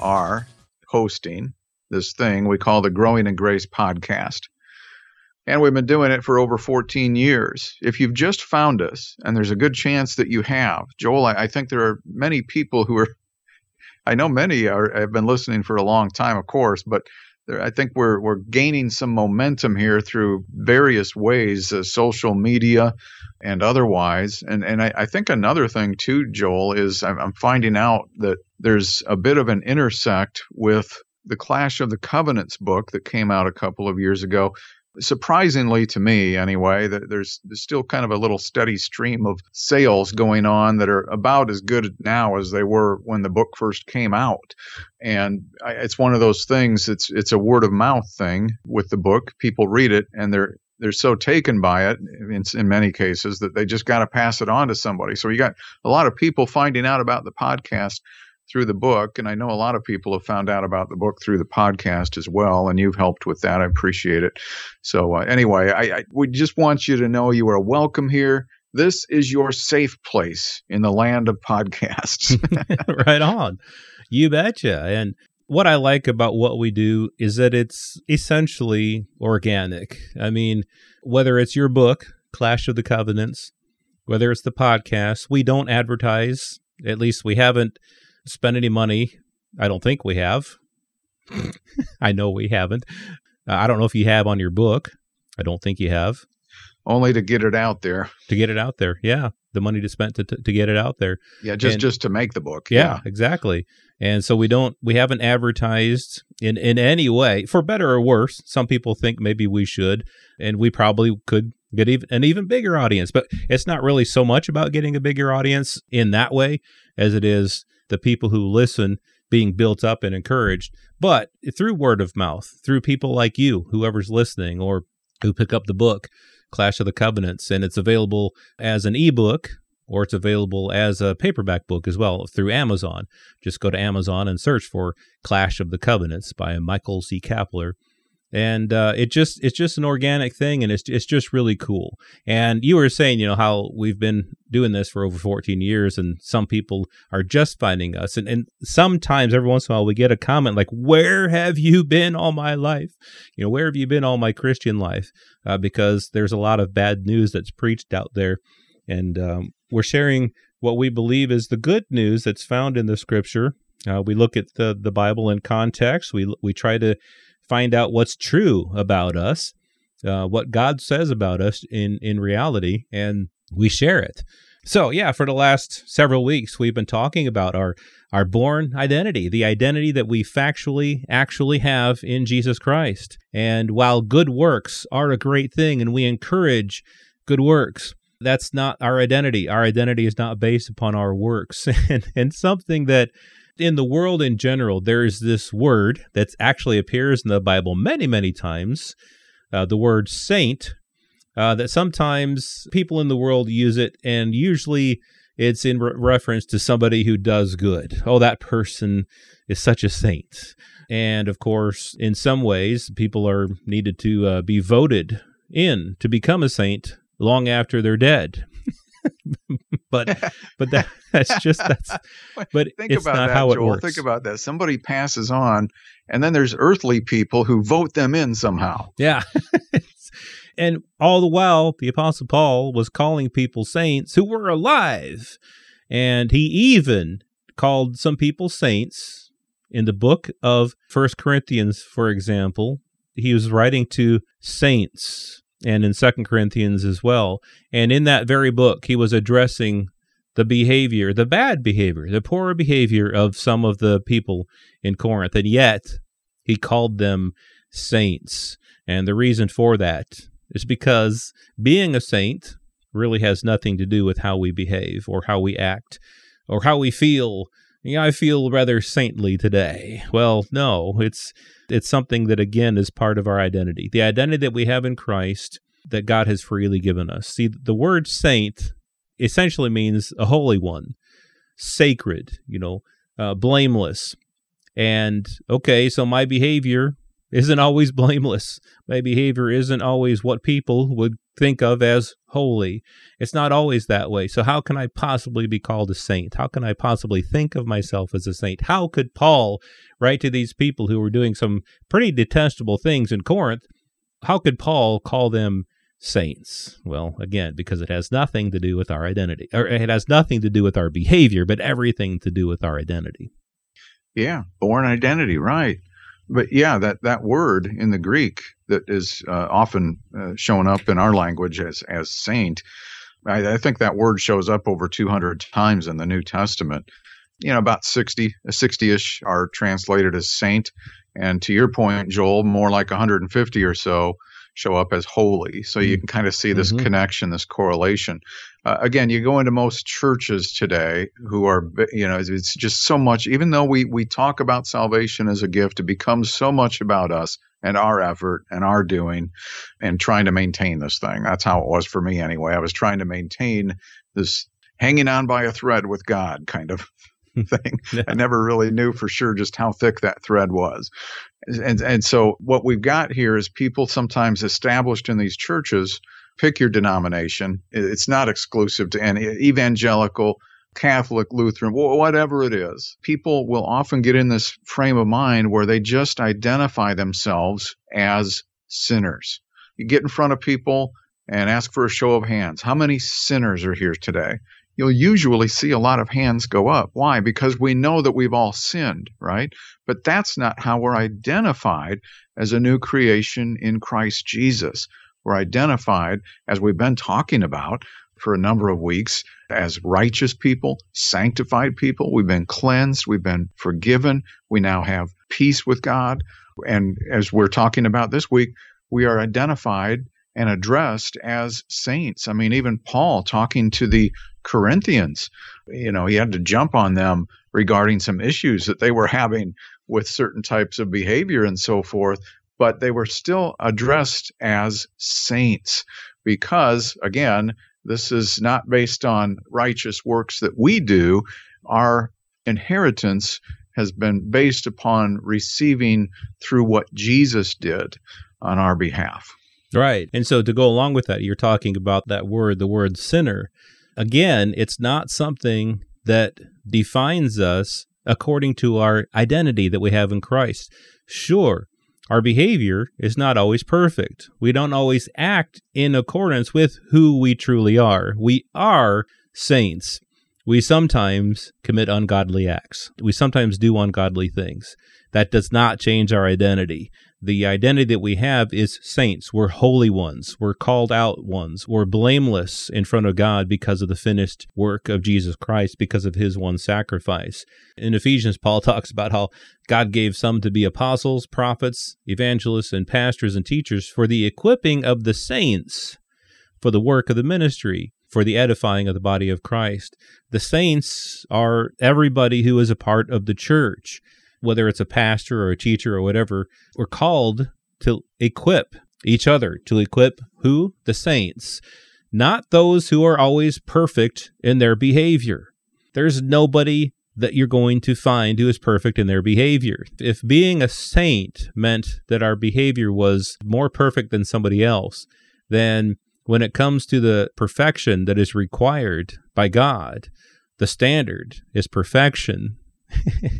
are hosting this thing we call the Growing in Grace podcast. And we've been doing it for over 14 years. If you've just found us, and there's a good chance that you have, Joel, I, I think there are many people who are, I know many are, have been listening for a long time, of course, but I think we're, we're gaining some momentum here through various ways, uh, social media and otherwise. And, and I, I think another thing too, Joel, is I'm, I'm finding out that there's a bit of an intersect with the Clash of the Covenants book that came out a couple of years ago. Surprisingly to me, anyway, that there's, there's still kind of a little steady stream of sales going on that are about as good now as they were when the book first came out. And I, it's one of those things. It's it's a word of mouth thing with the book. People read it and they're they're so taken by it in, in many cases that they just got to pass it on to somebody. So you got a lot of people finding out about the podcast through the book, and I know a lot of people have found out about the book through the podcast as well, and you've helped with that. I appreciate it. So uh, anyway, I, I we just want you to know you are welcome here. This is your safe place in the land of podcasts. right on. You betcha. And what I like about what we do is that it's essentially organic. I mean, whether it's your book, Clash of the Covenants, whether it's the podcast, we don't advertise. At least we haven't spent any money. I don't think we have. I know we haven't. Uh, I don't know if you have on your book. I don't think you have. Only to get it out there. To get it out there, yeah. The money to spend to, to, to get it out there. Yeah, just and, just to make the book. Yeah, yeah, exactly. And so we don't we haven't advertised in in any way, for better or worse. Some people think maybe we should, and we probably could get even an even bigger audience. But it's not really so much about getting a bigger audience in that way as it is the people who listen being built up and encouraged, but through word of mouth, through people like you, whoever's listening or who pick up the book, Clash of the Covenants, and it's available as an ebook or it's available as a paperback book as well through Amazon. Just go to Amazon and search for Clash of the Covenants by Michael C. Kapler and uh, it just it's just an organic thing and it's it's just really cool. And you were saying you know how we've been doing this for over 14 years and some people are just finding us. And, and sometimes every once in a while we get a comment like where have you been all my life? You know where have you been all my christian life? Uh, because there's a lot of bad news that's preached out there. And um, we're sharing what we believe is the good news that's found in the scripture. Uh, we look at the the bible in context. We we try to find out what's true about us, uh, what God says about us in in reality, and we share it. So yeah, for the last several weeks, we've been talking about our our born identity, the identity that we factually actually have in Jesus Christ. And while good works are a great thing, and we encourage good works, that's not our identity. Our identity is not based upon our works, and and something that in the world in general, there is this word that actually appears in the Bible many, many times, uh, the word saint, uh, that sometimes people in the world use it, and usually it's in re- reference to somebody who does good. Oh, that person is such a saint. And of course, in some ways, people are needed to uh, be voted in to become a saint long after they're dead. But but that, that's just that's but think it's about not that, how it Joel. works. Think about that. Somebody passes on, and then there's earthly people who vote them in somehow. Yeah. and all the while, the Apostle Paul was calling people saints who were alive. And he even called some people saints in the book of First Corinthians, for example. He was writing to saints and in Second Corinthians as well. And in that very book, he was addressing the behavior, the bad behavior, the poor behavior of some of the people in Corinth. And yet, he called them saints. And the reason for that is because being a saint really has nothing to do with how we behave or how we act or how we feel I feel rather saintly today. Well, no, it's it's something that again is part of our identity. The identity that we have in Christ that God has freely given us. See, the word saint essentially means a holy one, sacred, you know, uh, blameless. And okay, so my behavior isn't always blameless. My behavior isn't always what people would think of as holy. It's not always that way. So, how can I possibly be called a saint? How can I possibly think of myself as a saint? How could Paul write to these people who were doing some pretty detestable things in Corinth? How could Paul call them saints? Well, again, because it has nothing to do with our identity, or it has nothing to do with our behavior, but everything to do with our identity. Yeah, born identity, right but yeah, that, that word in the Greek that is uh, often uh, shown up in our language as, as saint, I, I, think that word shows up over 200 times in the New Testament. You know, about 60, 60-ish are translated as saint. And to your point, Joel, more like 150 or so show up as holy. So you mm. can kind of see this mm-hmm. connection, this correlation. Uh, again, you go into most churches today who are, you know, it's just so much, even though we, we talk about salvation as a gift, it becomes so much about us and our effort and our doing and trying to maintain this thing. That's how it was for me anyway. I was trying to maintain this hanging on by a thread with God kind of thing. Yeah. I never really knew for sure just how thick that thread was. And, and so what we've got here is people sometimes established in these churches, pick your denomination. It's not exclusive to any evangelical, Catholic, Lutheran, whatever it is. People will often get in this frame of mind where they just identify themselves as sinners. You get in front of people and ask for a show of hands. How many sinners are here today? You'll usually see a lot of hands go up. Why? Because we know that we've all sinned, right? But that's not how we're identified as a new creation in Christ Jesus. We're identified, as we've been talking about for a number of weeks, as righteous people, sanctified people. We've been cleansed, we've been forgiven, we now have peace with God. And as we're talking about this week, we are identified and addressed as saints. I mean, even Paul talking to the Corinthians, you know, he had to jump on them regarding some issues that they were having with certain types of behavior and so forth, but they were still addressed as saints because, again, this is not based on righteous works that we do. Our inheritance has been based upon receiving through what Jesus did on our behalf. Right. And so to go along with that, you're talking about that word, the word sinner. Again, it's not something that defines us according to our identity that we have in Christ. Sure, our behavior is not always perfect. We don't always act in accordance with who we truly are. We are saints. We sometimes commit ungodly acts. We sometimes do ungodly things. That does not change our identity the identity that we have is saints. We're holy ones. We're called out ones. We're blameless in front of God because of the finished work of Jesus Christ, because of his one sacrifice. In Ephesians, Paul talks about how God gave some to be apostles, prophets, evangelists, and pastors and teachers for the equipping of the saints for the work of the ministry, for the edifying of the body of Christ. The saints are everybody who is a part of the church whether it's a pastor or a teacher or whatever, we're called to equip each other, to equip who? The saints, not those who are always perfect in their behavior. There's nobody that you're going to find who is perfect in their behavior. If being a saint meant that our behavior was more perfect than somebody else, then when it comes to the perfection that is required by God, the standard is perfection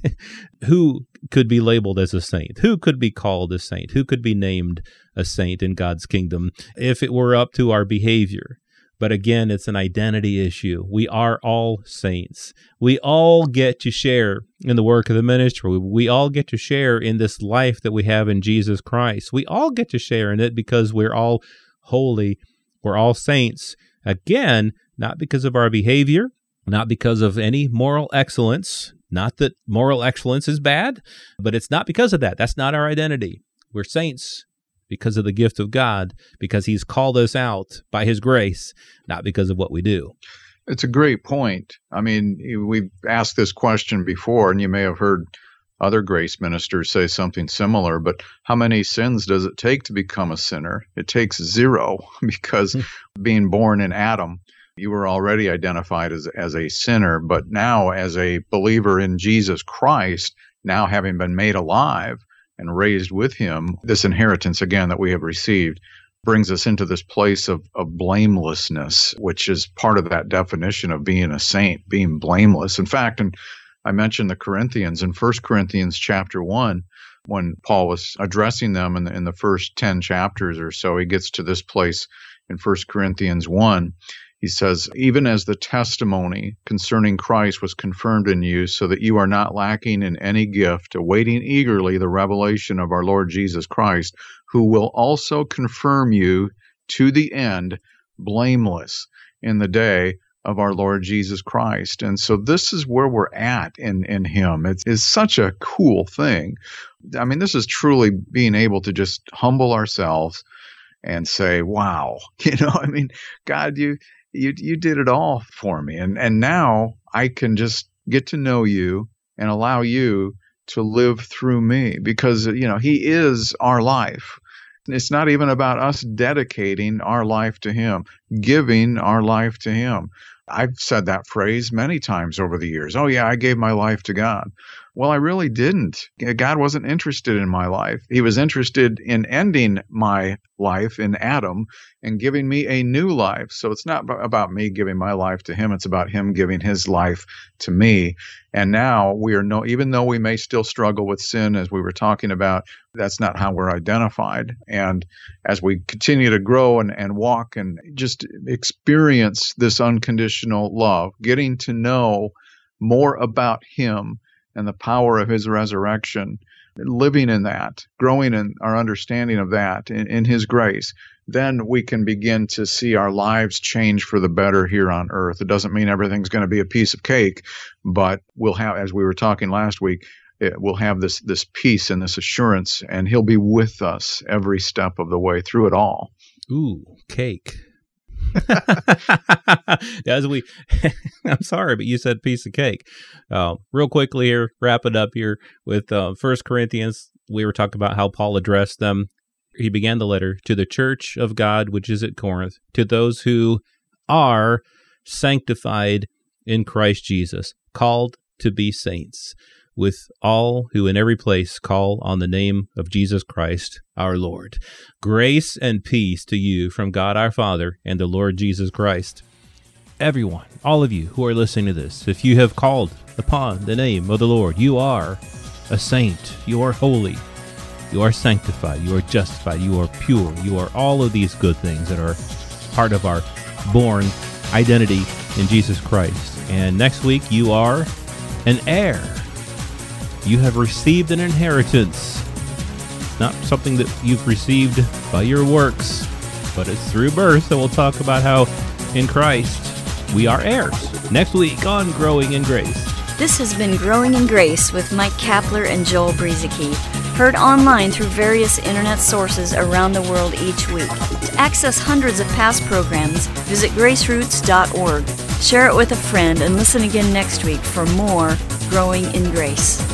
who could be labeled as a saint? Who could be called a saint? Who could be named a saint in God's kingdom if it were up to our behavior? But again, it's an identity issue. We are all saints. We all get to share in the work of the ministry. We all get to share in this life that we have in Jesus Christ. We all get to share in it because we're all holy. We're all saints. Again, not because of our behavior, not because of any moral excellence, not that moral excellence is bad, but it's not because of that. That's not our identity. We're saints because of the gift of God, because He's called us out by His grace, not because of what we do. It's a great point. I mean, we've asked this question before, and you may have heard other grace ministers say something similar, but how many sins does it take to become a sinner? It takes zero because hmm. being born in Adam, you were already identified as, as a sinner, but now as a believer in Jesus Christ, now having been made alive and raised with him, this inheritance again that we have received brings us into this place of, of blamelessness, which is part of that definition of being a saint, being blameless. In fact, and I mentioned the Corinthians in 1 Corinthians chapter 1, when Paul was addressing them in the, in the first 10 chapters or so, he gets to this place in 1 Corinthians 1. He says, Even as the testimony concerning Christ was confirmed in you, so that you are not lacking in any gift, awaiting eagerly the revelation of our Lord Jesus Christ, who will also confirm you to the end blameless in the day of our Lord Jesus Christ. And so this is where we're at in, in Him. It's, it's such a cool thing. I mean, this is truly being able to just humble ourselves and say, wow, you know, I mean, God, you, you, you did it all for me. And, and now I can just get to know you and allow you to live through me because, you know, He is our life. It's not even about us dedicating our life to Him, giving our life to Him. I've said that phrase many times over the years. Oh, yeah, I gave my life to God. Well, I really didn't. God wasn't interested in my life. He was interested in ending my life in Adam and giving me a new life. So it's not about me giving my life to him, it's about him giving his life to me. And now we are no, even though we may still struggle with sin, as we were talking about, that's not how we're identified. And as we continue to grow and, and walk and just experience this unconditional love, getting to know more about him and the power of his resurrection, living in that, growing in our understanding of that in, in his grace, then we can begin to see our lives change for the better here on earth. It doesn't mean everything's going to be a piece of cake, but we'll have, as we were talking last week, it, we'll have this this peace and this assurance, and He'll be with us every step of the way through it all. Ooh, cake. As we, I'm sorry, but you said piece of cake. Uh, real quickly here, wrap it up here with uh, First Corinthians. We were talking about how Paul addressed them. He began the letter to the church of God, which is at Corinth, to those who are sanctified in Christ Jesus, called to be saints with all who in every place call on the name of Jesus Christ our Lord. Grace and peace to you from God our Father and the Lord Jesus Christ. Everyone, all of you who are listening to this, if you have called upon the name of the Lord, you are a saint, you are holy, you are sanctified, you are justified, you are pure, you are all of these good things that are part of our born identity in Jesus Christ. And next week, you are an heir you have received an inheritance. Not something that you've received by your works, but it's through birth. And we'll talk about how in Christ we are heirs. Next week on Growing in Grace. This has been Growing in Grace with Mike Kapler and Joel Brueseke, heard online through various internet sources around the world each week. To access hundreds of past programs, visit graceroots.org. Share it with a friend and listen again next week for more Growing in Grace.